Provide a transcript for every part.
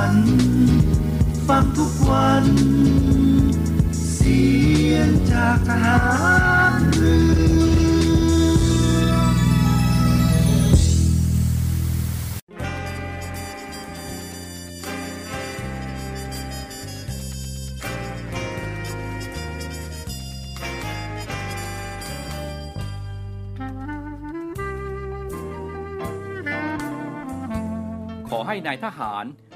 ัน ฟังทุกวัน เสียงจากทหารเรือ ขอให้นายทหาร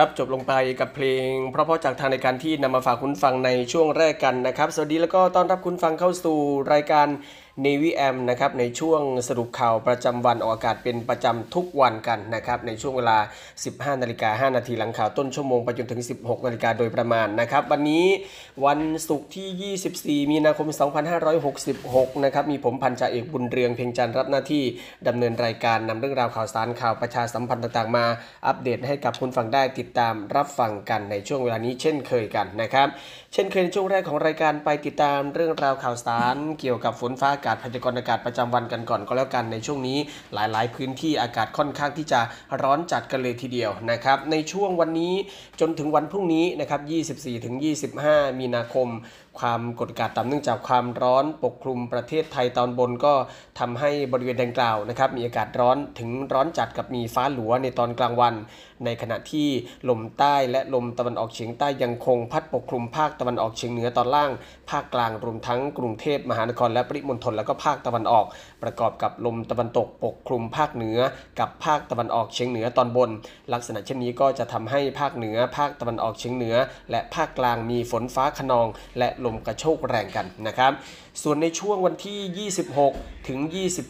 ครับจบลงไปกับเพลง เพราะๆจากทางในการที่นำมาฝากคุณฟังในช่วงแรกกันนะครับ สวัสดีแล้วก็ต้อนรับคุณฟังเข้าสู่รายการ Navy M นะครับในช่วงสรุปข่าวประจำวันออกอากาศเป็นประจำทุกวันกันนะครับในช่วงเวลา 15นาฬิกา5นาทีหลังข่าวต้นชั่วโมงไปจนถึง 16นาฬิกาโดยประมาณนะครับวันนี้วันศุกร์ที่ 24 มีนาคม 2566 นะครับมีผมพันจ่าเอกบุญเรืองเพ็งจันทร์รับหน้าที่ดำเนินรายการนำเรื่องราวข่าวสารข่าวประชาสัมพันธ์ต่างๆ มา อัปเดตให้กับคุณฟังได้ติดตามรับฟังกันในช่วงเวลานี้เช่นเคยกันนะครับเช่นเคยในช่วงแรกของรายการไปติดตามเรื่องราวข่าวสาร เกี่ยวกับฝนฟ้าอากาศพยากรณ์อากาศประจำวันกันก่อนก็แล้วกันในช่วงนี้หลาย ๆ พื้นที่อากาศค่อนข้างที่จะร้อนจัดกันเลยทีเดียวนะครับในช่วงวันนี้จนถึงวันพรุ่งนี้นะครับ 24-25 มีนาคม ความกดอากาศต่ำเนื่องจากความร้อนปกคลุมประเทศไทยตอนบนก็ทำให้บริเวณดังกล่าวนะครับมีอากาศร้อนถึงร้อนจัดกับมีฟ้าหลัวในตอนกลางวัน ในขณะที่ลมใต้และลมตะวันออกเฉียงใต้ยังคงพัดปกคลุมภาคตะวันออกเฉียงเหนือตอนล่าง ภาคกลางรวมทั้งกรุงเทพมหานครและปริมณฑลแล้วก็ภาคตะวันออก ประกอบกับลมตะวันตกปกคลุมภาคเหนือ กับภาคตะวันออกเฉียงเหนือตอนบน ลักษณะเช่นนี้ก็จะทำให้ภาคเหนือ ภาคตะวันออกเฉียงเหนือ และภาคกลางมีฝนฟ้าขนอง และลมกระโชกแรงกันนะครับส่วนในช่วงวันที่ 26 ถึง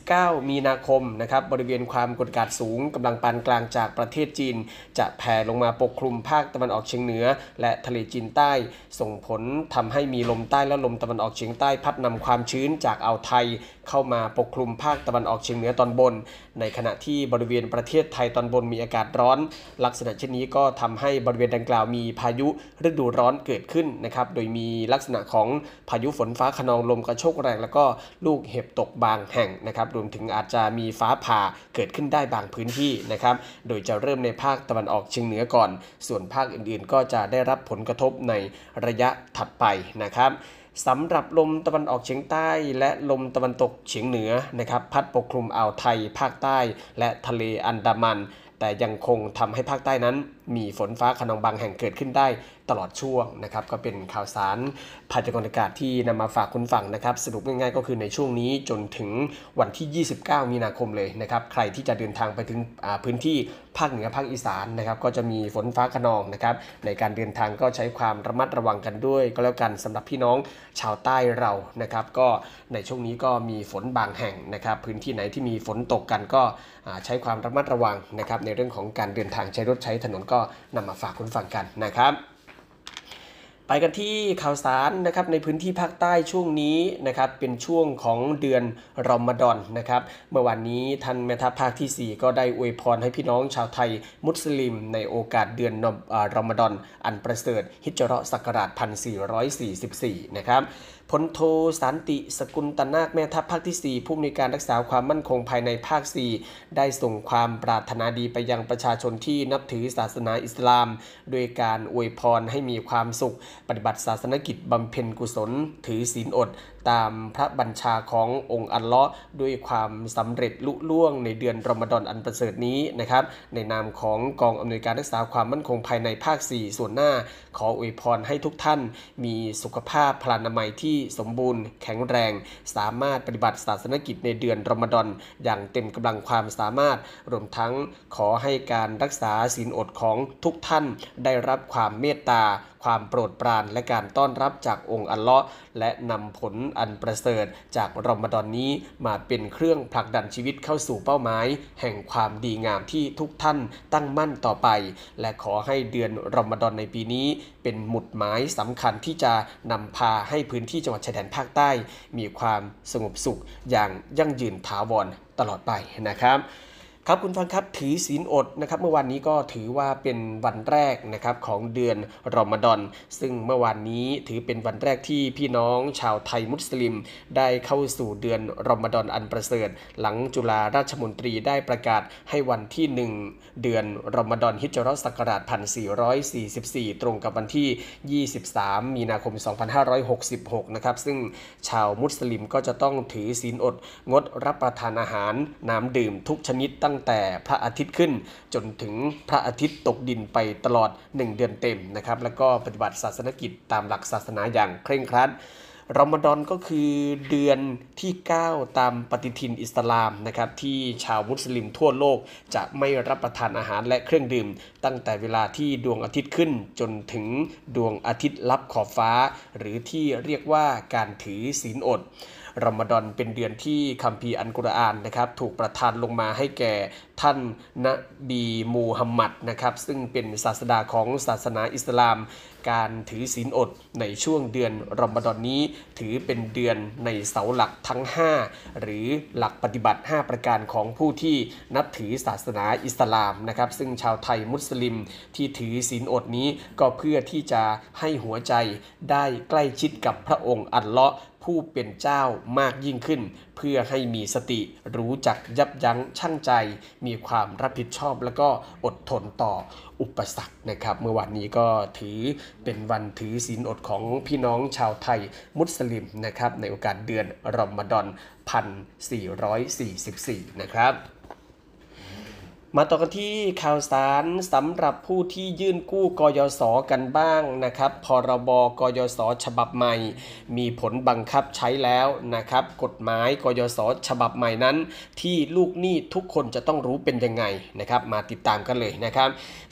29 มีนาคมนะครับบริเวณความกดอากาศสูงกำลังปานกลางจากประเทศจีน จะแผ่ลงมาปกคลุมภาคตะวันออกเฉียงเหนือ และทะเลจีนใต้ ส่งผลทำให้มีลมใต้และลมตะวันออกเฉียงใต้พัดนำความชื้นจากอ่าวไทย เข้ามาปกคลุมภาคตะวันออกเฉียงเหนือตอนบน ในขณะที่บริเวณประเทศไทยตอนบนมีอากาศร้อน ลักษณะเช่นนี้ก็ทำให้บริเวณดังกล่าวมีพายุฤดูร้อนเกิดขึ้นนะครับโดยมีลักษณะของพายุฝนฟ้าขนองลมกระโชกแรง แล้วก็ลูกเห็บตกบางแห่งนะครับรวมถึงอาจจะมีฟ้าผ่าเกิดขึ้นได้บางพื้นที่นะครับโดยจะเริ่มในภาคตะวันออกเฉียงเหนือก่อน ส่วนภาคอื่นๆ ก็จะได้รับผลกระทบในระยะถัดไปนะครับ สำหรับลมตะวันออกเฉียงใต้และลมตะวันตกเฉียงเหนือนะครับพัดปกคลุมอ่าวไทย ภาคใต้ และทะเลอันดามัน แต่ยังคงทำให้ภาคใต้นั้น มีฝนฟ้าขนองบางแห่งเกิดขึ้นได้ตลอดช่วงนะครับ ก็เป็นข่าวสารพยากรณ์อากาศที่นำมาฝากคุณฟังนะครับ สรุปง่ายๆ ก็คือในช่วงนี้จนถึงวันที่ 29 มีนาคมเลยนะครับ ใครที่จะเดินทางไปถึงพื้นที่ภาคเหนือภาคอีสานนะครับ ก็จะมีฝนฟ้าขนองนะครับ ในการเดินทางก็ใช้ความระมัดระวังกันด้วย ก็แล้วกันสำหรับพี่น้องชาวใต้เรานะครับ ก็ในช่วงนี้ก็มีฝนบางแห่งนะครับ พื้นที่ไหนที่มีฝนตกกันก็ใช้ความระมัดระวังนะครับ ในเรื่องของการเดินทางใช้รถใช้ถนนก็นำมาฝากคุณฟังกันนะครับ ไปกันที่ข่าวสารนะครับในพื้นที่ภาคใต้ช่วงนี้นะครับเป็นช่วงของเดือนรอมฎอนนะครับ เมื่อวานนี้ท่านแม่ทัพภาคที่ 4 ก็ได้อวยพรให้พี่น้องชาวไทยมุสลิม ในโอกาสเดือนรอมฎอนอันประเสริฐฮิจเราะศักราช1444 นะครับ พลโทสันติสกุลตนาคแม่ทัพภาคที่ 4 ผู้อำนวยการรักษาความมั่นคงภายในภาค 4 ได้ส่งความปรารถนาดีไปยังประชาชนที่นับถือศาสนาอิสลาม โดยการอวยพรให้มีความสุข ปฏิบัติศาสนกิจบำเพ็ญกุศล ถือศีลอด ตามพระบัญชาขององค์อัลเลาะห์ด้วยความสำเร็จลุล่วงในเดือนรอมฎอนอันประเสริฐนี้นะครับ ในนามของกองอำนวยการรักษาความมั่นคงภายในภาค 4 ส่วนหน้า ขออวยพรให้ทุกท่าน มีสุขภาพพลานามัยที่สมบูรณ์ แข็งแรง สามารถปฏิบัติศาสนกิจในเดือนรอมฎอนอย่างเต็มกำลังความสามารถ รวมทั้งขอให้การรักษาศีลอดของทุกท่านได้รับความเมตตาความโปรดปรานและการต้อนรับจากองค์อัลเลาะห์และนำผลอันประเสริฐจากรอมฎอนนี้มาเป็นเครื่องผลักดันชีวิตเข้าสู่เป้าหมาย แห่งความดีงามที่ทุกท่านตั้งมั่นต่อไป และขอให้เดือนรอมฎอนในปีนี้ เป็นหมุดหมายสำคัญที่จะนำพาให้พื้นที่จังหวัดชายแดนภาคใต้ มีความสงบสุขอย่างยั่งยืนถาวรตลอดไปนะครับ ครับคุณฟังครับถือศีลอดนะครับเมื่อวานนี้ก็ถือว่าเป็นวันแรกนะครับของเดือนรอมฎอน ซึ่งเมื่อวานนี้ถือเป็นวันแรกที่พี่น้องชาวไทยมุสลิม ได้เข้าสู่เดือนรอมฎอนอันประเสริฐ หลังจุฬาราชมนตรีได้ประกาศให้วันที่ 1 เดือนรอมฎอนฮิจรัสศักราช 1444 ตรงกับวันที่ 23 มีนาคม 2566 นะครับซึ่งชาวมุสลิมก็จะต้องถือศีลอด งดรับประทานอาหารน้ำดื่มทุกชนิดตั้งแต่พระอาทิตย์ขึ้น จนถึงพระอาทิตย์ตกดินไปตลอด 1 เดือนเต็มนะครับแล้วก็ปฏิบัติศาสนกิจตามหลักศาสนาอย่างเคร่งครัดรอมฎอนก็คือเดือนที่ 9 ตามปฏิทินอิสลามนะครับที่ชาวมุสลิมทั่วโลกจะไม่รับประทานอาหารและเครื่องดื่ม ตั้งแต่เวลาที่ดวงอาทิตย์ขึ้นจนถึงดวงอาทิตย์ลับขอบฟ้า หรือที่เรียกว่าการถือศีลอด รอมฎอนเป็นเดือนที่คัมภีร์อันกุรอานนะครับถูกประทานลงมาให้แก่ท่านนบีมูฮัมหมัดนะครับซึ่งเป็นศาสดาของศาสนาอิสลาม การถือศีลอดในช่วงเดือนรอมฎอนนี้ ถือเป็นเดือนในเสาหลักทั้ง 5 หรือหลักปฏิบัติ 5 ประการของผู้ที่นับถือศาสนาอิสลามนะครับซึ่งชาวไทยมุสลิมที่ถือศีลอดนี้ก็เพื่อที่จะให้หัวใจได้ใกล้ชิดกับพระองค์อัลเลาะ์ ผู้เป็นเจ้ามากยิ่งขึ้น เพื่อให้มีสติรู้จักยับยั้งชั่งใจ มีความรับผิดชอบแล้วก็อดทนต่ออุปสรรคนะครับ เมื่อวันนี้ก็ถือเป็นวันถือศีลอดของพี่น้องชาวไทยมุสลิมนะครับ ในโอกาสเดือนรอมฎอน 1444 นะครับ มาต่อกันที่ข่าวสารสำหรับผู้ที่ยื่นกู้กยศกันบ้างนะครับ พรบกยศฉบับใหม่ มีผลบังคับใช้แล้วนะครับ กฎหมายกยศฉบับใหม่นั้น ที่ลูกหนี้ทุกคนจะต้องรู้เป็นยังไงนะครับ มาติดตามกันเลยนะครับ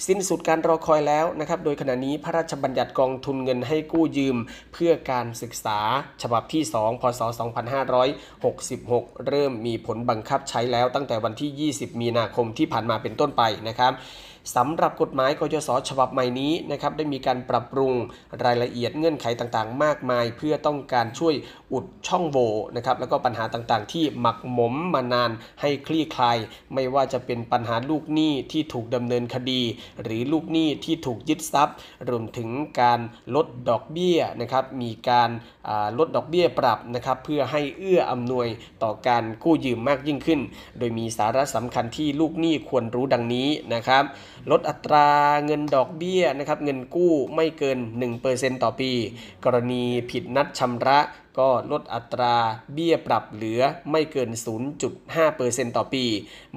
สิ้นสุดการรอคอยแล้วนะครับ โดยขณะนี้พระราชบัญญัติกองทุนเงินให้กู้ยืม เพื่อการศึกษาฉบับที่ 2 พศ 2566 เริ่มมีผลบังคับใช้แล้วตั้งแต่วันที่ 20 มีนาคมที่ผ่านมาเป็นต้นไปนะครับ สำหรับกฎหมายกยศฉบับใหม่นี้นะครับได้มีการปรับปรุงรายละเอียดเงื่อนไขต่างๆ มากมาย เพื่อต้องการช่วยอุดช่องโหว่นะครับแล้วก็ปัญหาต่างๆ ที่หมักหมมมานานให้คลี่คลาย ไม่ว่าจะเป็นปัญหาลูกหนี้ที่ถูกดำเนินคดี หรือลูกหนี้ที่ถูกยึดทรัพย์ รวมถึงการลดดอกเบี้ยนะครับมีการลดดอกเบี้ยปรับนะครับเพื่อให้เอื้ออำนวยต่อการกู้ยืมมากยิ่งขึ้น โดยมีสาระสำคัญที่ลูกหนี้ควรรู้ดังนี้นะครับลดอัตราเงินดอกเบี้ยนะครับเงินกู้ไม่เกิน 1%ต่อปี กรณีผิดนัดชำระก็ลดอัตราเบี้ยปรับเหลือไม่เกิน 0.5%ต่อปี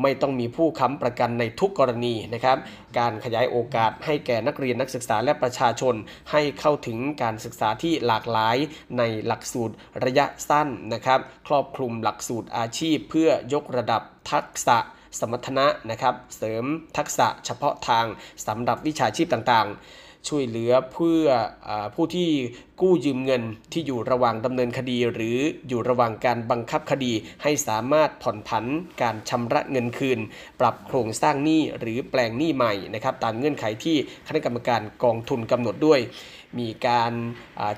ไม่ต้องมีผู้ค้ำประกันในทุกกรณีนะครับ การขยายโอกาสให้แก่นักเรียนนักศึกษาและประชาชน ให้เข้าถึงการศึกษาที่หลากหลายในหลักสูตรระยะสั้นนะครับ ครอบคลุมหลักสูตรอาชีพเพื่อยกระดับทักษะ สมรรถนะนะครับ เสริมทักษะเฉพาะทางสำหรับวิชาชีพต่างๆ ช่วยเหลือเพื่ออผู้ที่กู้ยืมเงินที่อยู่ระหว่างดำเนินคดี หรืออยู่ระหว่างการบังคับคดี ให้สามารถผ่อนผันการชำระเงินคืน ปรับโครงสร้างหนี้หรือแปลงหนี้ใหม่นะครับตามเงื่อนไขที่คณะกรรมการกองทุนกำหนดด้วย มีการ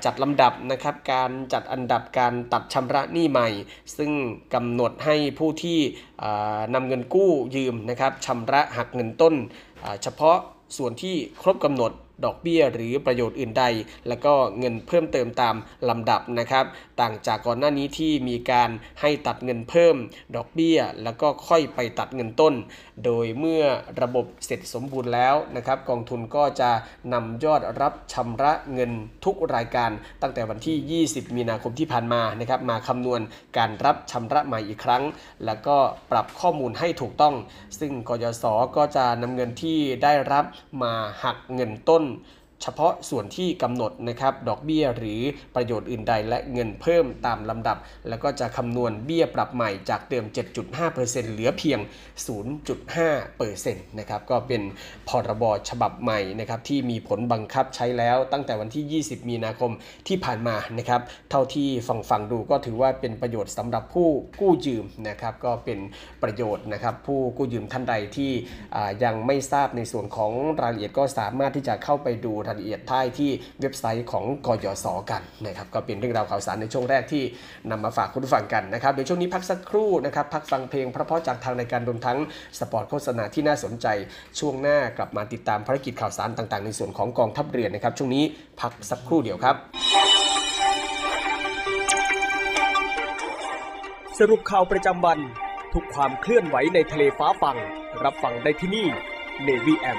จัดลำดับนะครับ การจัดอันดับการตัดชำระหนี้ใหม่ ซึ่งกำหนดให้ผู้ที่นำเงินกู้ยืมนะครับชำระหักเงินต้น เฉพาะส่วนที่ครบกำหนดดอกเบี้ยหรือประโยชน์อื่นใด แล้วก็เงินเพิ่มเติมตามลำดับนะครับ ต่างจากก่อนหน้านี้ที่มีการให้ตัดเงินเพิ่ม ดอกเบี้ย แล้วก็ค่อยไปตัดเงินต้น โดยเมื่อระบบเสร็จสมบูรณ์แล้วนะครับ กองทุนก็จะนำยอดรับชำระเงินทุกรายการ ตั้งแต่วันที่ 20 มีนาคมที่ผ่านมานะครับมาคำนวณการรับชำระใหม่อีกครั้ง แล้วก็ปรับข้อมูลให้ถูกต้อง ซึ่งกยศก็จะนำเงินที่ได้รับมาหักเงินต้น เฉพาะส่วนที่กำหนดนะครับดอกเบี้ยหรือประโยชน์อื่นใดและเงินเพิ่มตามลำดับ แล้วก็จะคำนวณเบี้ยปรับใหม่จากเดิม 7.5%เหลือเพียง 0.5%นะครับก็เป็นพรบฉบับใหม่นะครับที่มีผลบังคับใช้แล้วตั้งแต่วันที่ 20 มีนาคมที่ผ่านมานะครับเท่าที่ฟังฟังดูก็ถือว่าเป็นประโยชน์สำหรับผู้กู้ยืมนะครับก็เป็นประโยชน์นะครับผู้กู้ยืมท่านใดที่ยังไม่ทราบในส่วนของรายละเอียดก็สามารถที่จะเข้าไปดูรายละเอียดได้ที่เว็บไซต์ของกยศกันนะครับก็เป็นเรื่องราวข่าวสารในช่วงแรกที่นำมาฝากคุณผู้ฟังกันนะครับเดี๋ยวช่วงนี้พักสักครู่นะครับพักฟังเพลงเพราะๆจากทางรายการรวมทั้งสปอร์ตโฆษณาที่น่าสนใจช่วงหน้ากลับมาติดตามภารกิจข่าวสารต่างๆ ในส่วนของกองทัพเรือนะครับช่วงนี้พักสักครู่เดียวครับ สรุปข่าวประจำวัน ทุกความเคลื่อนไหวในทะเลฟ้าฟัง รับฟังได้ที่นี่ Navy M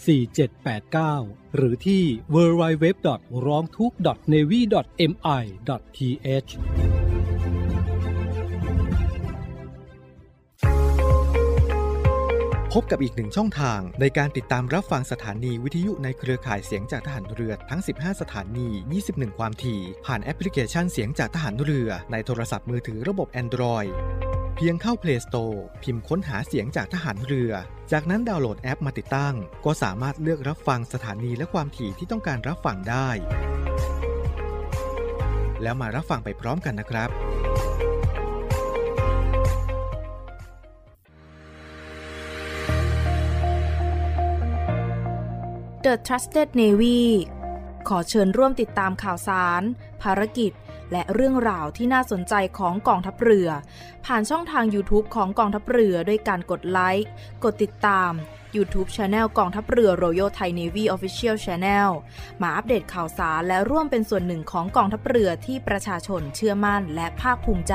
4789 หรือที่ w w w r o n g t h u k n a v y m i t h พบกับอีกหนึ่งช่องทางในการติดตามรับฟังสถานีวิทยุในเครือข่ายเสียงจากทหารเรือทั้ง 15 สถานี 21 ความถี่ ผ่านแอปพลิเคชันเสียงจากทหารเรือในโทรศัพท์มือถือระบบ Android พียงเข้า Play Store พิมพ์ค้นหาเสียงจากทหารเรือ จากนั้นดาวน์โหลดแอปมาติดตั้ง ก็สามารถเลือกรับฟังสถานีและความถี่ที่ต้องการรับฟังได้ แล้วมารับฟังไปพร้อมกันนะครับ The Trusted Navy ขอเชิญร่วมติดตามข่าวสาร ภารกิจ และเรื่องราวที่น่าสนใจของกองทัพเรือ ผ่านช่องทาง YouTube ของกองทัพเรือด้วยการกดไลค์ กดติดตาม YouTube Channel กองทัพเรือ Royal Thai Navy Official Channel มาอัปเดตข่าวสารและร่วมเป็นส่วนหนึ่งของกองทัพเรือที่ประชาชนเชื่อมั่นและภาคภูมิใจ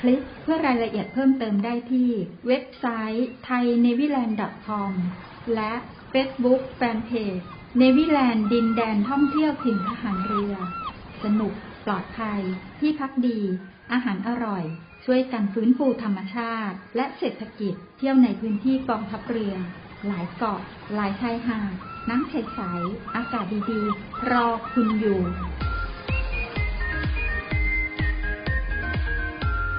คลิกเพื่อรายละเอียดเพิ่มเติมได้ที่ เว็บไซต์ thainewiland.com และ Facebook Fanpage เนวิแลนด์ดินแดนท่องเที่ยวถิ่นทหารเรือ สนุก ปลอดภัย ที่พักดี อาหารอร่อย ช่วยกันฟื้นฟูธรรมชาติ และเศรษฐกิจ เที่ยวในพื้นที่กองทัพเรือ หลายเกาะ หลายชายหาด น้ำใสๆ อากาศดีๆ รอคุณอยู่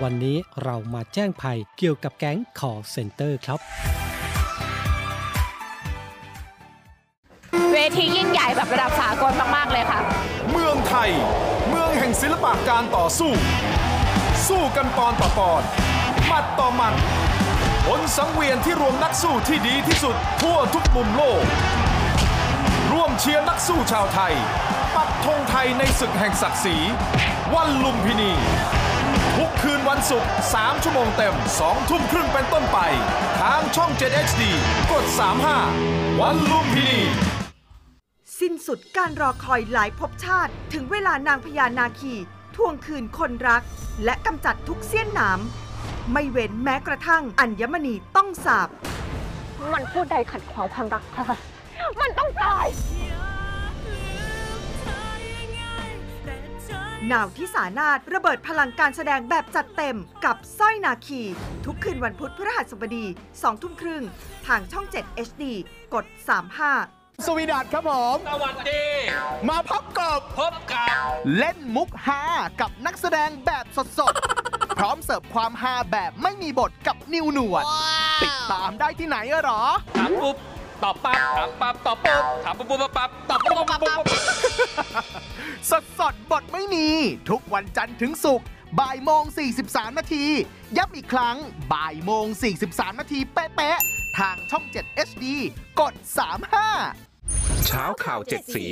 วันนี้เรามาแจ้งภัยเกี่ยวกับแก๊ง call center ครับ เวทียิ่งใหญ่แบบระดับสากลมาก ๆ เลยค่ะ เมืองไทย เมืองแห่งศิลปะการต่อสู้ สู้กันปอนต่อปอนหมัดต่อหมัดผลสังเวียนที่รวมนักสู้ที่ดีที่สุดทั่วทุกมุมโลก ร่วมเชียร์นักสู้ชาวไทย ปักธงไทยในศึกแห่งศักดิ์ศรี วันลุมพินี ทุกคืนวันศุกร์3ชั่วโมงเต็ม 2 ทุ่มครึ่งเป็นต้นไป ทางช่อง 7 HD กด 35 วันลุมพินี สิ้นสุดการรอคอยหลายภพชาติ ถึงเวลานางพญานาคีทวงคืนคนรัก และกำจัดทุกเสี้ยนหนามไม่เว้นแม้กระทั่งอัญมณีต้องสาบ มันพูดใดขัดขวางความรักเธอมันต้องตาย นาวที่สานาถระเบิดพลังการแสดงแบบจัดเต็มกับสร้อยนาคี ทุกคืนวันพุธพฤหัสบดี2ทุ่มครึ่ง ทางช่อง 7 HD กด 35 สวีดัตครับผม สวัสดี มาพบกับพบกับ เล่นมุกฮากับนักแสดงแบบสดๆ พร้อมเสิร์ฟความฮาแบบไม่มีบทกับนิวหนวด ติดตามได้ที่ไหนอะหรอ ถามปุ๊บ ตอบปั๊บถามปั๊บตอบปุ๊บถามปุ๊บปุ๊บปั๊บตอบปุ๊บปุ๊บปุ๊บปุ๊บสดสดบทไม่มี ทุกวันจันทร์ถึงศุกร์บ่ายโมง 43 นาที ย้ำอีกครั้งบ่ายโมง 43 นาทีเป๊ะๆทางช่อง 7 HD กด 35 เช้าข่าวเจ็ดสี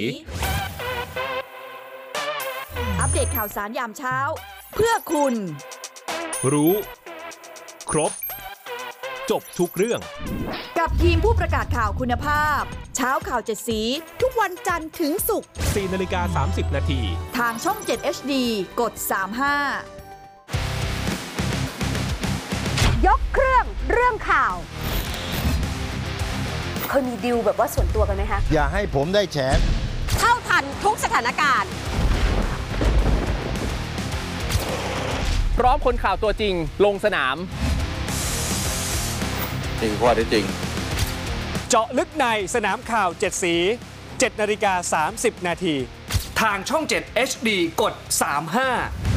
อัปเดตข่าวสารยามเช้า เพื่อคุณ รู้ ครบ จบทุกเรื่อง กับทีมผู้ประกาศข่าวคุณภาพ เช้าข่าวเจ็ดสี ทุกวันจันทร์ถึงศุกร์4นาฬิกา30 นาที ทางช่อง 7 HD กด 35 ยกเครื่องเรื่องข่าวเคยมีดิวแบบว่าส่วนตัวกันไหมคะ อย่าให้ผมได้แฉเท่าทันทุกสถานการณ์ พร้อมคนข่าวตัวจริงลงสนาม จริงข้อเท็จจริง เจาะลึกในสนามข่าว 7 สี 7นาฬิกา30 นาทีทางช่อง 7 HD กด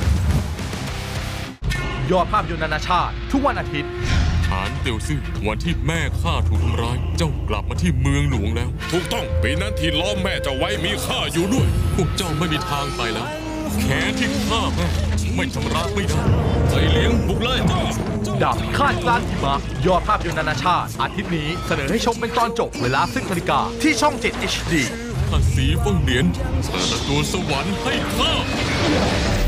35 ยอดภาพยนตร์นานาชาติ ทุกวันอาทิตย์ ฐานเตียวซื่อวันที่แม่ข้าถูกทำร้าย เจ้ากลับมาที่เมืองหลวงแล้ว ถูกต้องปีนั้นที่ล้อมแม่เจ้าไว้มีข้าอยู่ด้วย พวกเจ้าไม่มีทางไปแล้ว แขนที่ฆ่าแม่ไม่ชำระไม่ได้ไอเลี้ยงบุกเลยเจ้า ดาบพิฆาตกลางหิมะยอดภาพยนตร์นานาชาติ อาทิตย์นี้เสนอให้ชมเป็นตอนจบเวลาซึ่งนาฬิกาที่ช่อง 7 HD ข้าสีฟังเหรียญเปิดประตูสวรรค์ให้ข้า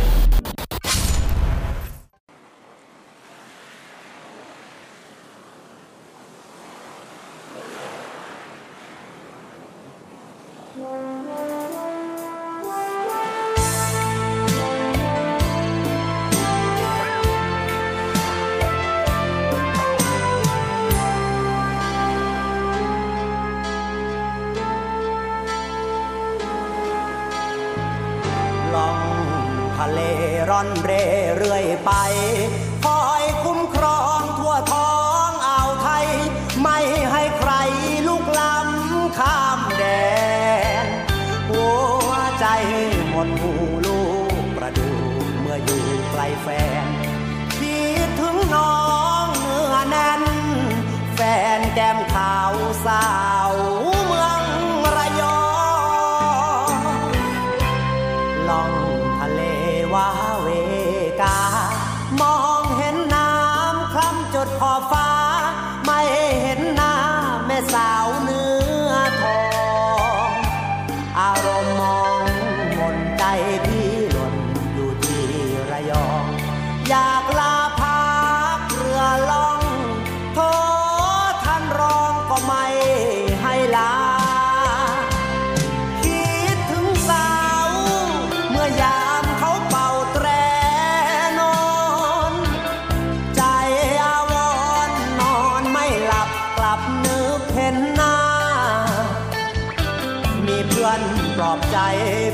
อนปลอบใจ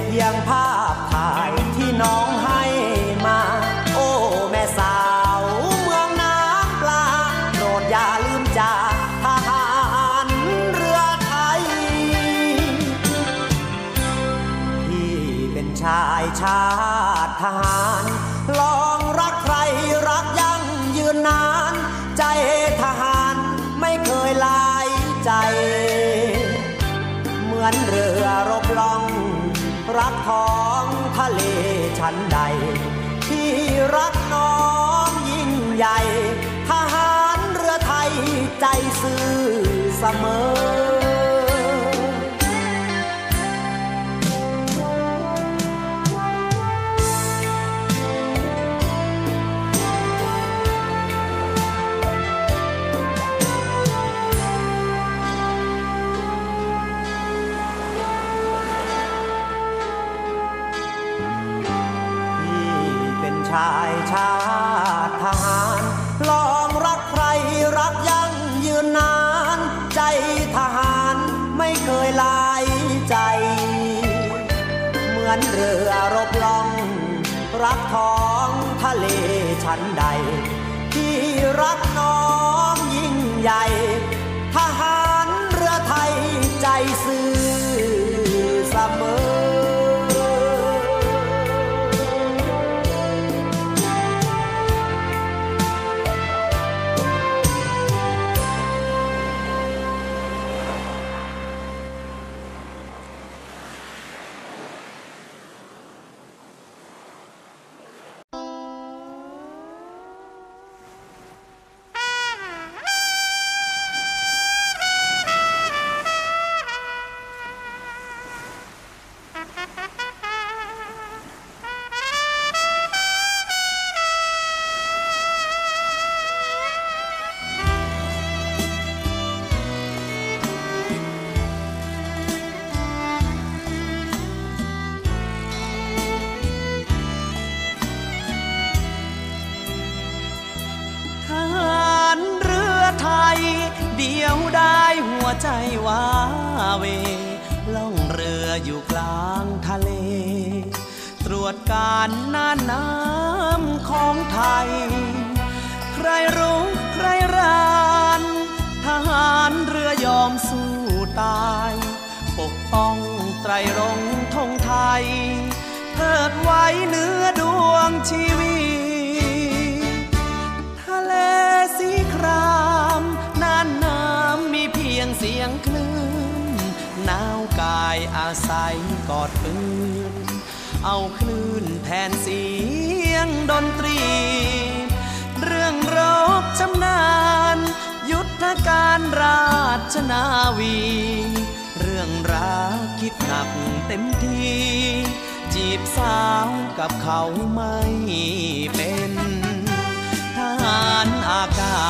เพียงภาพถ่ายที่น้องให้ รักท้องทะเลชั้นใด ที่รักน้องยิ่งใหญ่ ทหารเรือไทยใจซื่อเสมอ ชาติทหาร ลองรักใครรักยั่งยืนนาน ใจทหารไม่เคยลายใจ เหมือนเรือรบล่อง รักท้องทะเลชั้นใด ที่รักน้องยิ่งใหญ่ ศัยกอดปืนเอาคลื่นแทนเสียงดนตรี เรื่องรบชำนาญ ยุทธการราชนาวี เรื่องรักคิดหนักเต็มทีจีบสาวกับเขาไม่เป็นทหารอากา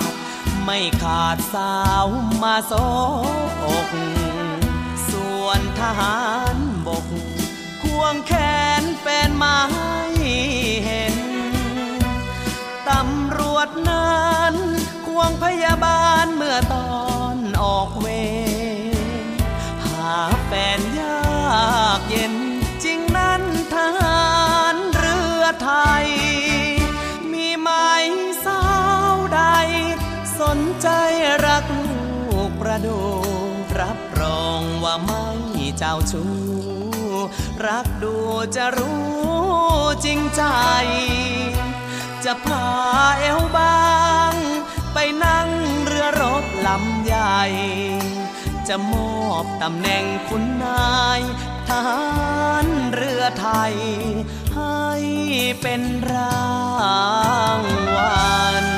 ศ ไม่ขาดสาวมาโซอกส่วน ทหารบก ควงแขนแฟนมาให้เห็น ตำรวจนั้นควงพยาบาลเมื่อตอนออกเวรหาแฟนยากเย็น จริงนั้นทหารเรือไทย มีไหมสาวใด สนใจรักลูกประดูรับรองว่าไม่ เจ้าชู้รักดูจะรู้จริงใจ จะพาเอวบาง ไปนั่งเรือรบลำใหญ่ จะมอบตำแหน่งคุณนายทหารเรือไทย ให้เป็นรางวัล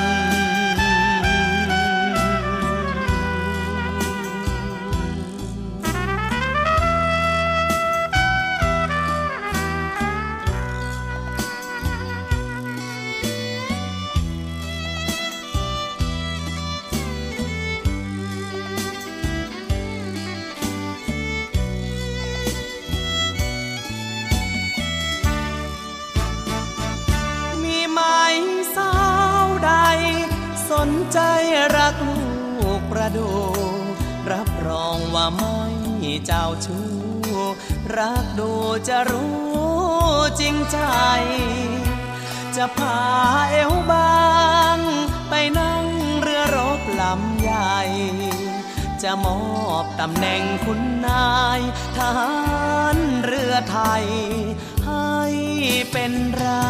ดู รับรองว่าไม่เจ้าชู้ รักดูจะรู้จริงใจ จะพาเอวบาง ไปนั่งเรือรบลำใหญ่ จะมอบตำแหน่งคุณนายทหารเรือไทย ให้เป็นรา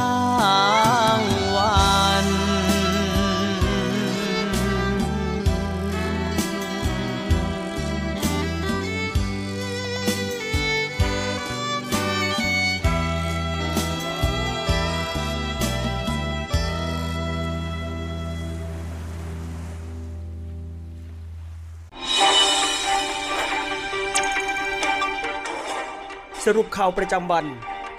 สรุปข่าวประจำวัน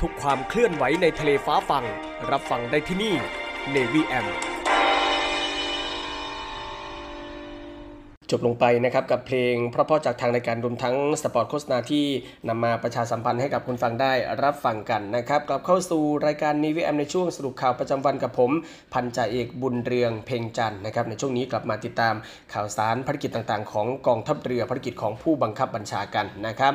ทุกความเคลื่อนไหวในทะเลฟ้าฟัง รับฟังได้ที่นี่ Navy AM จบลงไปนะครับกับเพลงเพราะๆจากทางรายการรวมทั้งสปอร์ตโฆษณาที่นำมาประชาสัมพันธ์ให้กับคุณฟังได้รับฟังกันนะครับกลับเข้าสู่รายการ Navy AM ในช่วงสรุปข่าวประจำวันกับผม พันจ่าเอกบุญเรืองเพ่งจันนะครับในช่วงนี้กลับมาติดตามข่าวสารภารกิจต่างๆ ของกองทัพเรือภารกิจของผู้บังคับบัญชากันนะครับ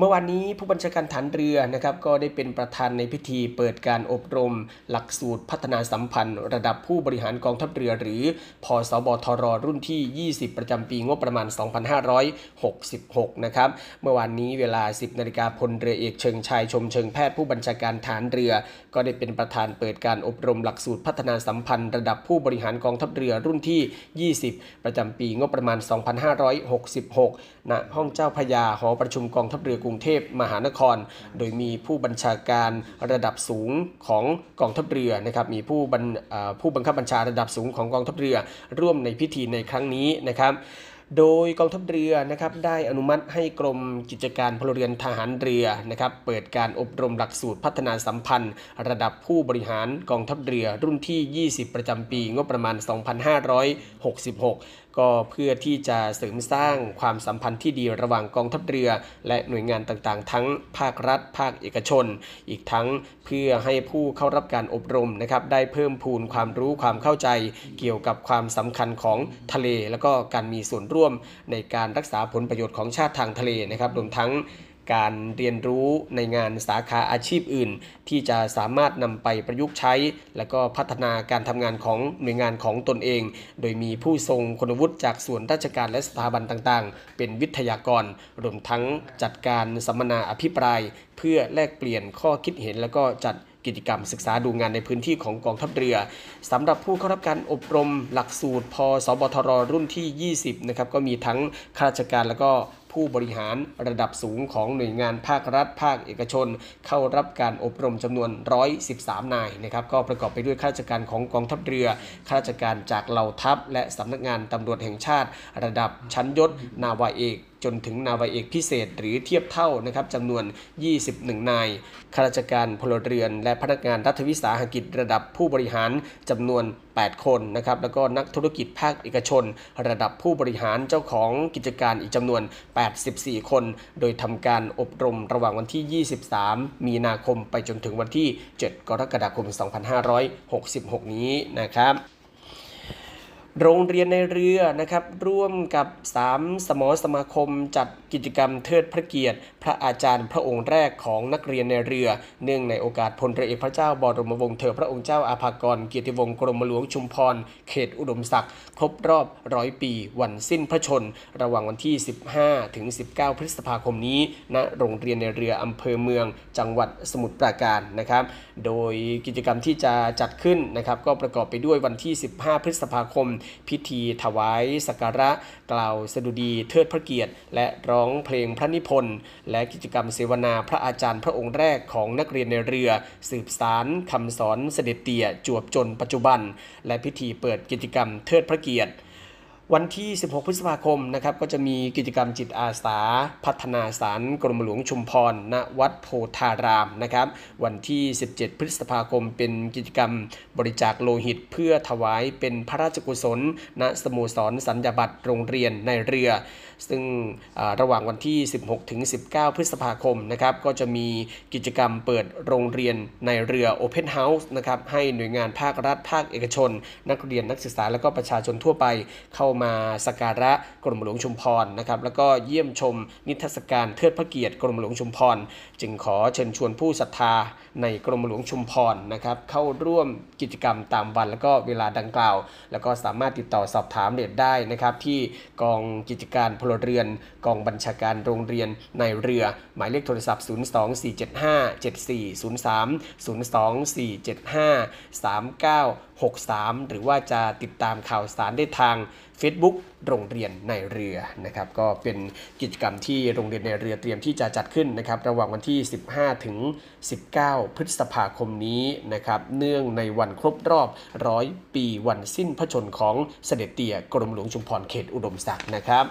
เมื่อวานนี้ผู้บัญชาการฐานเรือนะครับก็ได้เป็นประธานในพิธีเปิดการอบรม หลักสูตรพัฒนาสัมพันธ์ ระดับผู้บริหารกองทัพเรือ หรือพสบทรรุ่นที่ 20 ประจำปีงบประมาณ 2566 นะครับเมื่อวานนี้เวลา 10นาฬิกาพลเรือเอกเชิงชายชมเชิงแพทย์ผู้บัญชาการฐานเรือ ก็ได้เป็นประธานเปิดการอบรมหลักสูตรพัฒนาสัมพันธ์ระดับผู้บริหารกองทัพเรือรุ่นที่ 20 ประจำปีงบประมาณ 2566 ณ ห้องเจ้าพยาหอประชุมกองทัพเรือกรุงเทพมหานคร โดยมีผู้บัญชาการระดับสูงของกองทัพเรือนะครับ มีผู้ผู้บังคับบัญชาระดับสูงของกองทัพเรือร่วมในพิธีในครั้งนี้นะครับ โดยกองทัพเรือนะครับได้อนุมัติให้กรมกิจการพลเรือนทหารเรือนะครับเปิดการอบรมหลักสูตรพัฒนาสัมพันธ์ ระดับผู้บริหารกองทัพเรือรุ่นที่ 20 ประจำปีงบประมาณ 2566 ก็เพื่อที่จะเสริมสร้างความสัมพันธ์ที่ดีระหว่างกองทัพเรือ และหน่วยงานต่างๆ ทั้งภาครัฐ ภาคเอกชน อีกทั้งเพื่อให้ผู้เข้ารับการอบรมนะครับได้เพิ่มพูนความรู้ความเข้าใจ เกี่ยวกับความสำคัญของทะเล แล้วก็การมีส่วนร่วมในการรักษาผลประโยชน์ของชาติทางทะเลนะครับรวมทั้ง การเรียนรู้ในงานสาขาอาชีพอื่น ที่จะสามารถนำไปประยุกต์ใช้ และก็พัฒนาการทำงานของหน่วยงานของตนเอง โดยมีผู้ทรงคุณวุฒิจากส่วนราชการและสถาบันต่างๆ เป็นวิทยากร รวมทั้งจัดการสัมมนาอภิปราย เพื่อแลกเปลี่ยนข้อคิดเห็นแล้วก็จัดกิจกรรมศึกษาดูงานในพื้นที่ของกองทัพเรือสำหรับผู้เข้ารับการอบรมหลักสูตรพสบทรรุ่นที่ 20 นะครับ ก็มีทั้งข้าราชการแล้วก็ ผู้บริหารระดับสูงของหน่วยงานภาครัฐภาคเอกชน เข้ารับการอบรมจำนวน 113 นายนะครับก็ประกอบไปด้วยข้าราชการของกองทัพเรือข้าราชการจากเหล่าทัพ และสำนักงานตำรวจแห่งชาติ ระดับชั้นยศนาวาเอก จนถึงนาวาเอกพิเศษหรือเทียบเท่านะครับจำนวน 21 นาย ข้าราชการพลเรือน และพนักงานรัฐวิสาหกิจระดับผู้บริหารจำนวน 8 คนนะครับแล้วก็นักธุรกิจภาคเอกชน ระดับผู้บริหารเจ้าของกิจการอีกจำนวน 84 คน โดยทำการอบรมระหว่างวันที่ 23 มีนาคมไปจนถึงวันที่ 7 กรกฎาคม 2566 นี้นะครับ โรงเรียนในเรือนะครับร่วมกับ 3 สมอสมาคมจัดกิจกรรมเทิดพระเกียรติ พระอาจารย์พระองค์แรกของนักเรียนในเรือ เนื่องในโอกาสพลเรือเอกพระเจ้าบรมวงศ์เธอพระองค์เจ้าอาภากรเกียรติวงศ์กรมหลวงชุมพรเขตอุดมศักดิ์ครบรอบร้อยปี วันสิ้นพระชน ระหว่างวันที่ 15 ถึง 19 พฤษภาคมนี้ณโรงเรียนในเรืออำเภอเมือง จังหวัดสมุทรปราการนะครับ โดยกิจกรรมที่จะจัดขึ้นนะครับก็ประกอบไปด้วยวันที่ 15 พฤษภาคมพิธีถวายสักการะ กล่าวสดุดีเทิดพระเกียรติ และร้องเพลงพระนิพนธ์ และกิจกรรมเสวนาพระอาจารย์พระองค์แรกของนักเรียนในเรือ สืบสารคำสอนเสด็จเตี่ยจวบจนปัจจุบัน และพิธีเปิดกิจกรรมเทิดพระเกียรติ วันที่ 16 พฤษภาคมนะครับก็จะมีกิจกรรมจิตอาสา พัฒนาสารกรมหลวงชุมพร ณ วัดโพธารามนะครับ วันที่ 17 พฤษภาคม เป็นกิจกรรมบริจาคโลหิต เพื่อถวายเป็นพระราชกุศล ณ สโมสรสัญญาบัตรโรงเรียนในเรือ ซึ่งระหว่างวันที่ 16 ถึง 19 พฤษภาคมนะครับก็จะมีกิจกรรมเปิดโรงเรียนในเรือ Open House นะครับให้หน่วยงานภาครัฐภาคเอกชน นักเรียนนักศึกษาและก็ประชาชนทั่วไปเข้ามาสักการะกรมหลวงชุมพรนะครับแล้วก็เยี่ยมชมนิทรรศการเทิดพระเกียรติกรมหลวงชุมพร จึงขอเชิญชวนผู้ศรัทธาในกรมหลวงชุมพรนะครับเข้าร่วมกิจกรรมตามวันแล้วก็เวลาดังกล่าว แล้วก็สามารถติดต่อสอบถามเดชได้นะครับที่กองกิจการพลเรือน กองบัญชาการโรงเรียนในเรือ หมายเลขโทรศัพท์ 024757403 024753963 หรือว่าจะติดตามข่าวสารได้ทาง Facebook โรงเรียนในเรือนะครับก็เป็นกิจกรรมที่โรงเรียนในเรือเตรียมที่จะจัดขึ้นนะครับระหว่างวันที่ 15 ถึง 19 พฤษภาคมนี้นะครับเนื่องในวันครบรอบร้อยปีวันสิ้นพระชนของเสด็จเตี่ยกรมหลวงชุมพรเขตอุดมศักดิ์นะครับ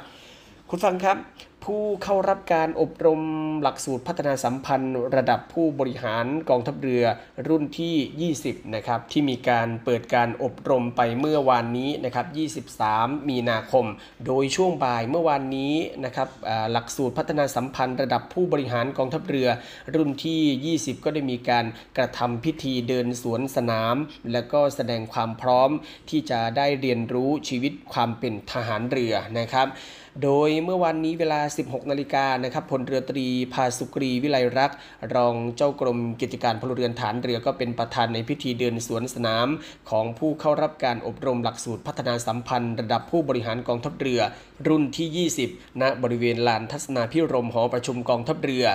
คุณฟังครับผู้เข้ารับการอบรมหลักสูตรพัฒนาสัมพันธ์ ระดับผู้บริหารกองทัพเรือรุ่นที่ 20 นะครับ ที่มีการเปิดการอบรมไปเมื่อวานนี้นะครับ 23 มีนาคม โดยช่วงบ่ายเมื่อวานนี้นะครับหลักสูตรพัฒนาสัมพันธ์ ระดับผู้บริหารกองทัพเรือรุ่นที่ 20 ก็ได้มีการกระทำพิธีเดินสวนสนาม และก็แสดงความพร้อมที่จะได้เรียนรู้ชีวิตความเป็นทหารเรือนะครับ โดยเมื่อวันนี้เวลา 16 นาฬิกานะครับพลเรือตรีภาสุกรีวิไลรักษ์รองเจ้ากรมกิจการพลเรือนฐานเรือก็เป็นประธานในพิธีเดินสวนสนาม ของผู้เข้ารับการอบรมหลักสูตรพัฒนาสัมพันธ์ ระดับผู้บริหารกองทัพเรือ รุ่นที่ 20 ณ บริเวณลานทัศนาพิรมหอประชุมกองทัพเรือ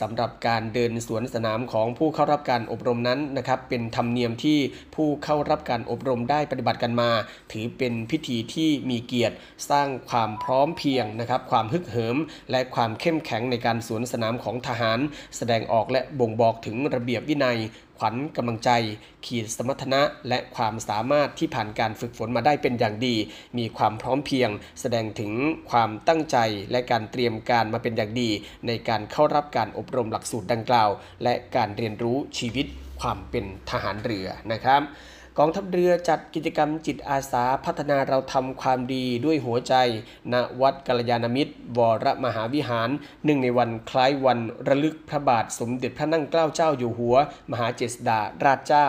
สำหรับการเดินสวนสนามของผู้เข้ารับการอบรมนั้นนะครับเป็นธรรมเนียมที่ผู้เข้ารับการอบรมได้ปฏิบัติกันมา ถือเป็นพิธีที่มีเกียรติสร้างความพร้อมเพียียงนะครับความฮึกเหิม และความเข้มแข็งในการสวนสนามของทหาร แสดงออกและบ่งบอกถึงระเบียบวินัยควัญกำลังใจ ขีดสมรรถนะ และความสามารถที่ผ่านการฝึกฝนมาได้เป็นอย่างดี มีความพร้อมเพียง แสดงถึงความตั้งใจและการเตรียมการมาเป็นอย่างดี ในการเข้ารับการอบรมหลักสูตรดังกล่าว และการเรียนรู้ชีวิตความเป็นทหารเรือนะครับ กองทัพเรือจัดกิจกรรมจิตอาสาพัฒนาเราทำความดีด้วยหัวใจ ณ วัดกัลยาณมิตร วรมหาวิหารหนึ่งในวันคล้ายวันระลึกพระบาทสมเด็จพระนั่งเกล้าเจ้าอยู่หัว มหาเจษฎาราชเจ้า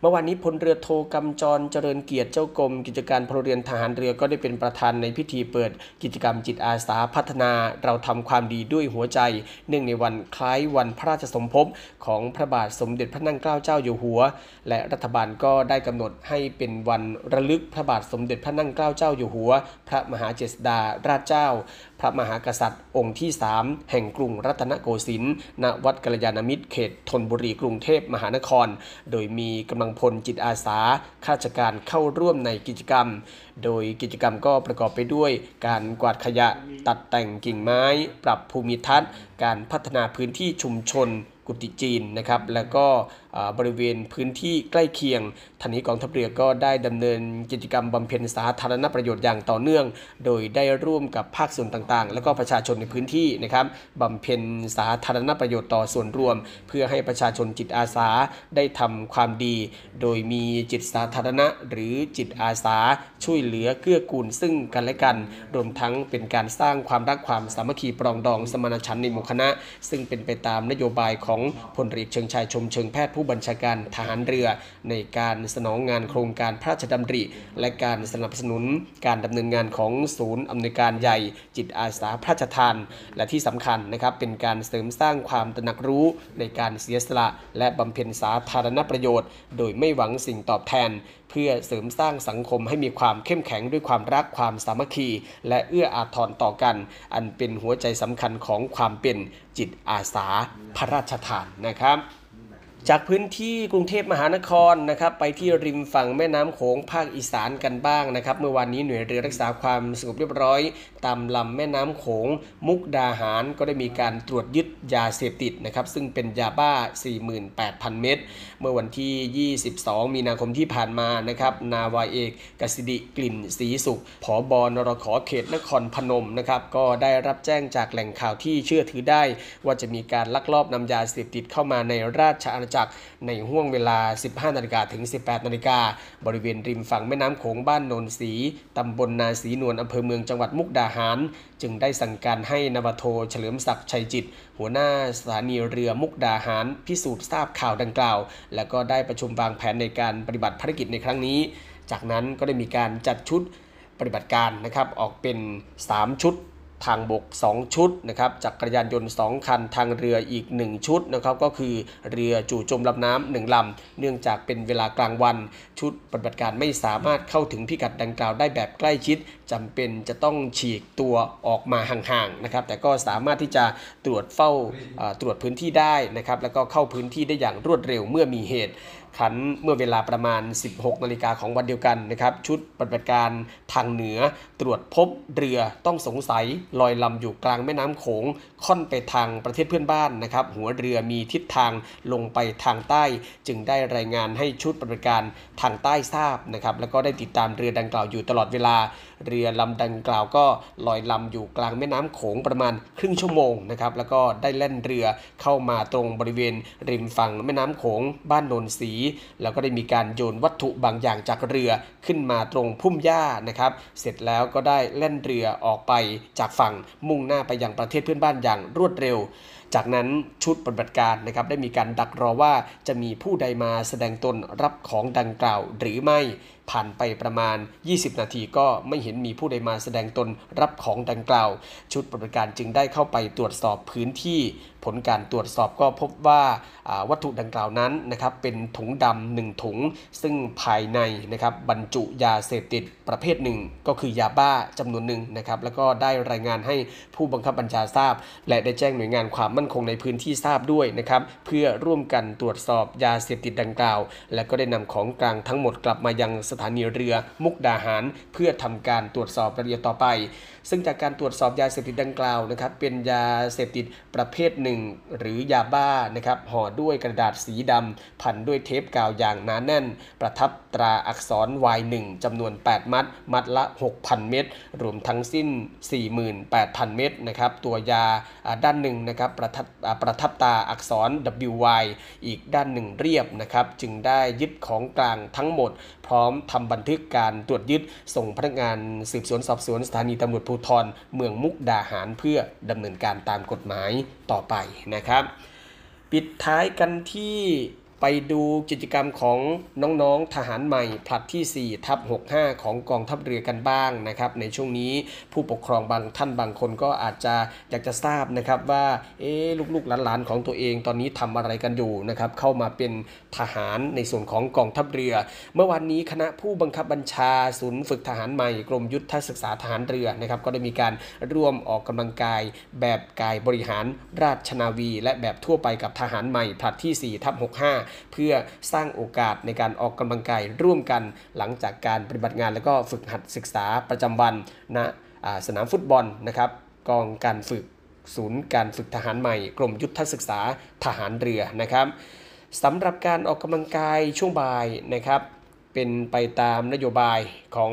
เมื่อวานนี้พลเรือโทกำจรเจริญเกียรติเจ้ากรม กิจการพลเรือนทหารเรือก็ได้เป็นประธานในพิธีเปิดกิจกรรมจิตอาสาพัฒนาเราทำความดีด้วยหัวใจเนื่องในวันคล้ายวันพระราชสมภพของพระบาทสมเด็จพระนั่งเกล้าเจ้าอยู่หัว และรัฐบาลก็ได้กำหนดให้เป็นวันระลึกพระบาทสมเด็จพระนั่งเกล้าเจ้าอยู่หัว พระมหาเจษฎาราชเจ้า พระมหากษัตริย์ องค์ที่ 3 แห่งกรุงรัตนโกสินทร์ณวัดกัลยาณมิตรเขตธนบุรีกรุงเทพมหานคร โดยมีกำลังพลจิตอาสาข้าราชการเข้าร่วมในกิจกรรม โดยกิจกรรมก็ประกอบไปด้วย การกวาดขยะตัดแต่งกิ่งไม้ ปรับภูมิทัศน์ การพัฒนาพื้นที่ชุมชนกุฏิจีนนะครับ แล้วก็บริเวณพื้นที่ใกล้เคียงทันนี้กองทัพเรือก็ได้ดำเนินกิจกรรมบำเพ็ญสาธารณประโยชน์อย่างต่อเนื่อง โดยได้ร่วมกับภาคส่วนต่างๆ และก็ประชาชนในพื้นที่นะครับบำเพ็ญสาธารณประโยชน์ต่อส่วนรวม เพื่อให้ประชาชนจิตอาสาได้ทำความดี โดยมีจิตสาธารณะหรือจิตอาสาช่วยเหลือเกื้อกูลซึ่งกันและกัน รวมทั้งเป็นการสร้างความรักความสามัคคีปรองดองสมานฉันท์ในหมู่คณะ ซึ่งเป็นไปตามนโยบายของพลเรือเชิงชายชมเชิงแพทย์ผู้บัญชาการทหารเรือ ในการสนองงานโครงการพระราชดำริ และการสนับสนุนการดำเนินงานของศูนย์อำนวยการใหญ่จิตอาสาพระราชทาน และที่สำคัญนะครับเป็นการเสริมสร้างความตระหนักรู้ในการเสียสละ และบำเพ็ญสาธารณประโยชน์ โดยไม่หวังสิ่งตอบแทน เพื่อเสริมสร้างสังคมให้มีความเข้มแข็งด้วยความรักความสามัคคี และเอื้ออาทรต่อกัน อันเป็นหัวใจสำคัญของความเป็นจิตอาสาพระราชทานนะครับ จากพื้นที่กรุงเทพมหานครนะครับไปที่ริมฝั่งแม่น้ำโขงภาคอีสานกันบ้างนะครับเมื่อวานนี้หน่วยเรือรักษาความสงบเรียบร้อย ตามลำแม่น้ำโขงมุกดาหารก็ได้มีการตรวจยึดยาเสพติดนะครับซึ่งเป็นยาบ้า 48,000 เม็ดเมื่อวันที่ 22 มีนาคมที่ผ่านมานะครับนาวาเอกกสิดิกลิ่นศรีสุขผอบอนรขอเขตนครพนมนะครับก็ได้รับแจ้งจากแหล่งข่าวที่เชื่อถือได้ ว่าจะมีการลักลอบนำยาเสพติดเข้ามาในราชอาณาจักรในห่วงเวลา 15 นาฬิกาถึง 18 นาฬิกา บริเวณริมฝั่งแม่น้ำโขงบ้านโนนสีตำบลนาสีนวลอำเภอเมืองจังหวัดมุกดาหาร จึงได้สั่งการให้นวโทเฉลิมศักดิ์ชัยจิต หัวหน้าสถานีเรือมุกดาหาร พิสูจน์ทราบข่าวดังกล่าว แล้วก็ได้ประชุมวางแผนในการปฏิบัติภารกิจในครั้งนี้ จากนั้นก็ได้มีการจัดชุดปฏิบัติการนะครับออกเป็น 3 ชุด ทางบก 2 ชุดนะครับจักรยานยนต์ 2 คัน ทางเรืออีก 1 ชุดนะครับก็คือเรือจู่โจมลำน้ำหนึ่งลำ เนื่องจากเป็นเวลากลางวัน ชุดปฏิบัติการไม่สามารถเข้าถึงพิกัดดังกล่าวได้แบบใกล้ชิดจำเป็นจะต้องฉีกตัวออกมาห่างๆนะครับแต่ก็สามารถที่จะตรวจเฝ้าตรวจพื้นที่ได้นะครับแล้วก็เข้าพื้นที่ได้อย่างรวดเร็วเมื่อมีเหตุ ขันเมื่อเวลาประมาณ 16 นาฬิกาของวันเดียวกันนะครับ ชุดปฏิบัติการทางเหนือตรวจพบเรือต้องสงสัยลอยลำอยู่กลางแม่น้ำโขงค่อนไปทางประเทศเพื่อนบ้านนะครับ หัวเรือมีทิศทางลงไปทางใต้ จึงได้รายงานให้ชุดปฏิบัติการทางใต้ทราบนะครับ แล้วก็ได้ติดตามเรือดังกล่าวอยู่ตลอดเวลา เรือลำดังกล่าวก็ลอยลำอยู่กลางแม่น้ำโขงประมาณครึ่งชั่วโมงนะครับแล้วก็ได้แล่นเรือเข้ามาตรงบริเวณริมฝั่งแม่น้ำโขงบ้านโนนสี แล้วก็ได้มีการโยนวัตถุบางอย่างจากเรือขึ้นมาตรงพุ่มหญ้านะครับ เสร็จแล้วก็ได้แล่นเรือออกไปจากฝั่งมุ่งหน้าไปยังประเทศเพื่อนบ้านอย่างรวดเร็วจากนั้นชุดปฏิบัติการนะครับได้มีการดักรอว่าจะมีผู้ใดมาแสดงตนรับของดังกล่าวหรือไม่ผ่านไปประมาณ 20 นาทีก็ไม่เห็นมีผู้ใดมาแสดงตนรับของดังกล่าว ชุดปฏิบัติการจึงได้เข้าไปตรวจสอบพื้นที่ ผลการตรวจสอบก็พบว่าวัตถุดังกล่าวนั้นนะครับเป็นถุงดำหนึ่งถุง ซึ่งภายในนะครับบรรจุยาเสพติดประเภทหนึ่ง ก็คือยาบ้าจำนวนหนึ่งนะครับแล้วก็ได้รายงานให้ผู้บังคับบัญชาทราบ และได้แจ้งหน่วยงานความมั่นคงในพื้นที่ทราบด้วยนะครับเพื่อร่วมกันตรวจสอบยาเสพติดดังกล่าว และก็ได้นำของกลางทั้งหมดกลับมายังสถานีเรือมุกดาหาร เพื่อทำการตรวจสอบรายละเอียดต่อไปซึ่งจากการตรวจสอบยาเสพติดดังกล่าวนะครับเป็นยาเสพติดประเภทหนึ่ง หรือยาบ้านะครับห่อด้วยกระดาษสีดำพันด้วยเทปกาวอย่างหนาแน่น ประทับตราอักษร Y1 จำนวน 8 มัด มัดละ 6,000 เม็ดรวมทั้งสิ้น 48,000 เม็ดนะครับตัวยาด้านหนึ่งนะครับประทับประทับตาอักษร WY อีกด้านหนึ่งเรียบนะครับจึงได้ยึดของกลางทั้งหมด พร้อมทำบันทึกการตรวจยึดส่งพนักงานสืบสวนสอบสวนสถานีตำรวจภูธรเมืองมุกดาหารเพื่อดำเนินการตามกฎหมายต่อไปนะครับ ปิดท้ายกันที่ ไปดูกิจกรรมของน้องๆทหารใหม่ผลัดที่4ทับ65 ของกองทัพเรือกันบ้างนะครับ ในช่วงนี้ผู้ปกครองบางท่านบางคนก็อาจจะอยากจะทราบนะครับว่าเอ๊ลูกๆหลานๆของตัวเองตอนนี้ทำอะไรกันอยู่นะครับเข้ามาเป็นทหารในส่วนของกองทัพเรือ เมื่อวันนี้คณะผู้บังคับบัญชาศูนย์ฝึกทหารใหม่กรมยุทธศึกษาทหารเรือนะครับก็ได้มีการร่วมออกกำลังกาย แบบกายบริหารราชนาวี และแบบทั่วไปกับทหารใหม่ผลัดที่4ทับ65เพื่อสร้างโอกาสในการออกกำลังกายร่วมกันหลังจากการปฏิบัติงานแล้วก็ฝึกหัดศึกษาประจำวันณนะสนามฟุตบอลนะครับกองการฝึกศูนย์การฝึกทหารใหม่ กรมยุทธศึกษาทหารเรือนะครับสำหรับการออกกำลังกายช่วงบ่ายนะครับ เป็นไปตามนโยบายของ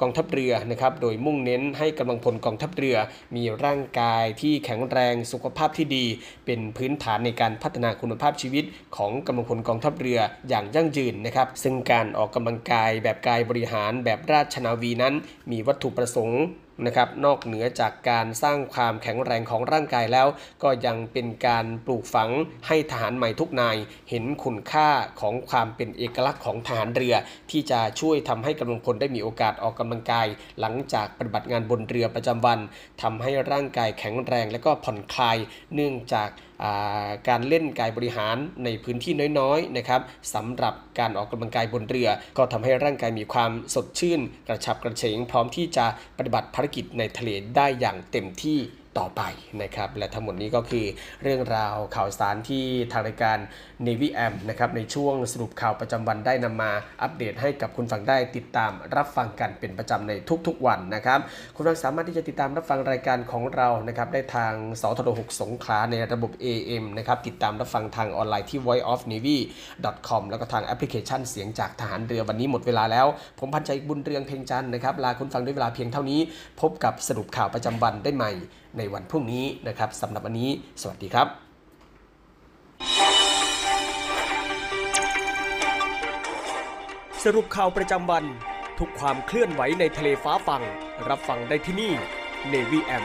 กองทัพเรือนะครับ โดยมุ่งเน้นให้กำลังพลกองทัพเรือ มีร่างกายที่แข็งแรงสุขภาพที่ดี เป็นพื้นฐานในการพัฒนาคุณภาพชีวิตของกำลังพลกองทัพเรืออย่างยั่งยืนนะครับ ซึ่งการออกกำลังกายแบบกายบริหารแบบราชนาวีนั้น มีวัตถุประสงค์ นะครับนอกเหนือจากการสร้างความแข็งแรงของร่างกายแล้ว ก็ยังเป็นการปลูกฝังให้ทหารใหม่ทุกนาย เห็นคุณค่าของความเป็นเอกลักษณ์ของทหารเรือ ที่จะช่วยทำให้กำลังพลได้มีโอกาสออกกำลังกาย หลังจากปฏิบัติงานบนเรือประจำวันทำให้ร่างกายแข็งแรงและก็ผ่อนคลาย เนื่องจากการเล่นกายบริหารในพื้นที่น้อยๆนะครับสำหรับการออกกำลังกายบนเรือ ก็ทำให้ร่างกายมีความสดชื่น กระชับกระเฉงพร้อมที่จะปฏิบัติภารกิจในทะเลได้อย่างเต็มที่ ต่อไปนะครับ และทั้งหมดนี้ก็คือเรื่องราวข่าวสารที่ทางรายการ Navy AM นะครับในช่วงสรุปข่าวประจำวันได้นำมาอัปเดตให้กับคุณฟังได้ติดตามรับฟังกันเป็นประจำในทุกๆวันนะครับ คุณฟังสามารถที่จะติดตามรับฟังรายการของเรานะครับได้ทางสทร6สงขลาในระบบ AM นะครับติดตามรับฟังทางออนไลน์ที่ voiceofnavy.com แล้วก็ทางแอปพลิเคชันเสียงจากทหารเรือวันนี้หมดเวลาแล้ว ผมพันใจบุญเรืองเพ่งจันนะครับลาคุณฟังด้วยเวลาเพียงเท่านี้ พบกับสรุปข่าวประจำวันได้ใหม่ ในวันพรุ่งนี้นะครับสำหรับวันนี้ สวัสดีครับสรุปข่าวประจำวัน ทุกความเคลื่อนไหวในทะเลฟ้าฟัง รับฟังได้ที่นี่ Navy M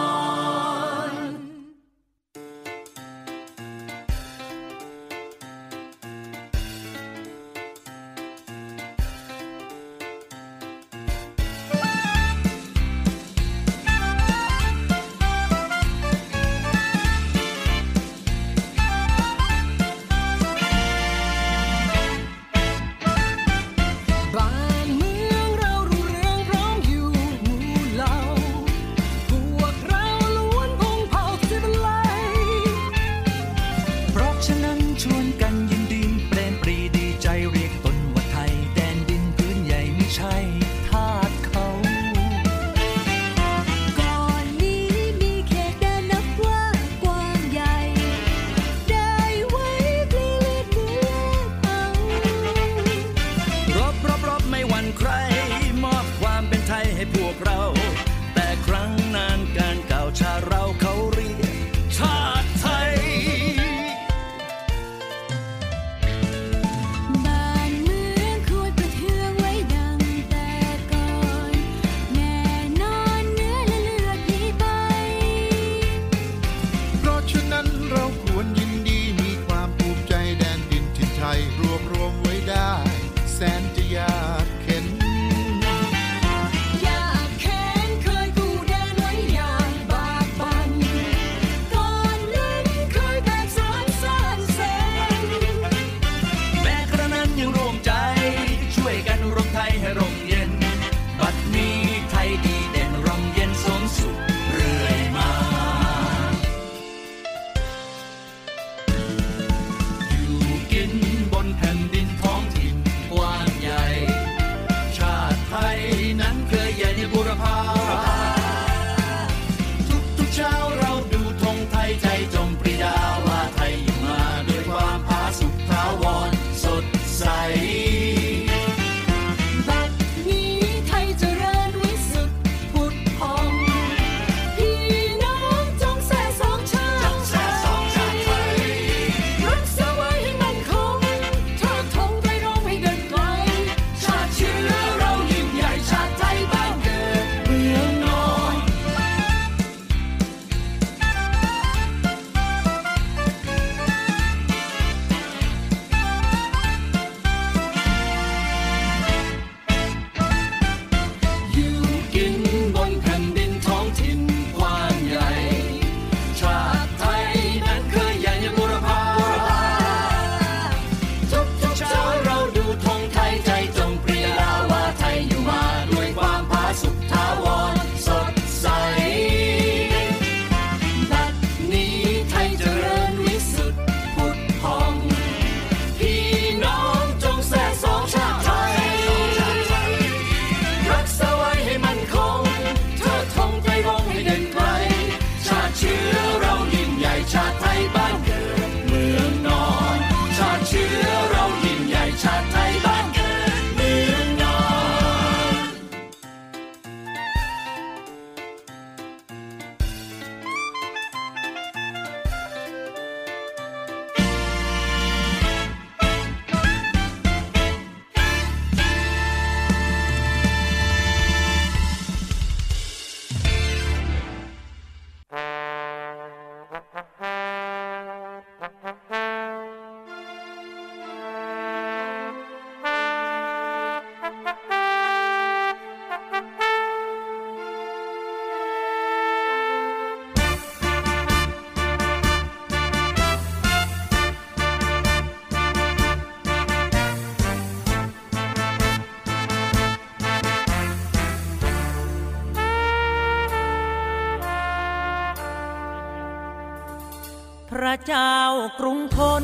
เจ้ากรุงทน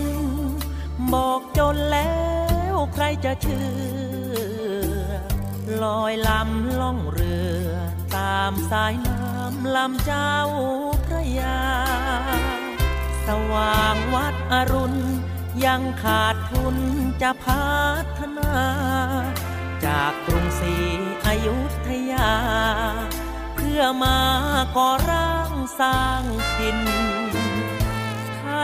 บอกจนแล้วใครจะเชื่อ ลอยลำล่องเรือ ตามสายน้ำลำเจ้าพระยา สว่างวัดอรุณ ยังขาดทุนจะพัฒนา จากกรุงศรีอยุธยา เพื่อมาก่อร่างสร้างถิ่น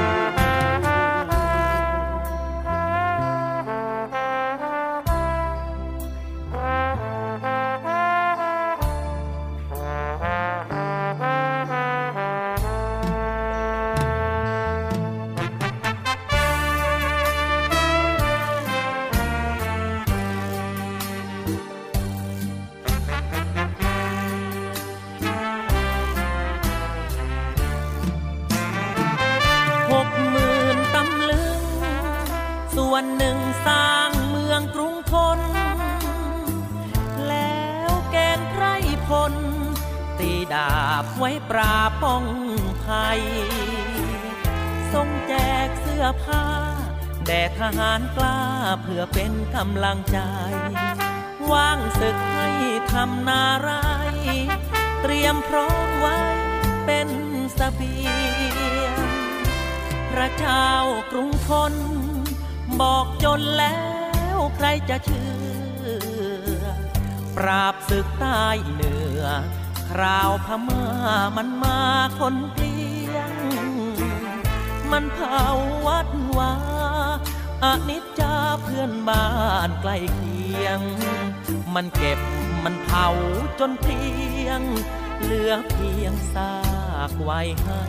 ห เจ้ากรุงทน บอกจนแล้วใครจะเชื่อ ปราบศึกใต้เหนือ คราวพม่ามันมาคนเกลียง มันเผาวัดวาอนิจจาเพื่อนบ้านใกล้เคียง มันเก็บมันเผาจนเพียง เหลือเพียงซากไว้ให้